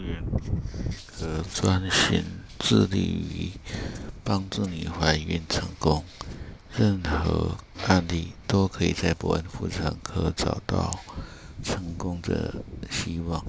元可专心致力于帮助你怀孕成功。任何案例都可以在伯恩妇产科找到成功的希望。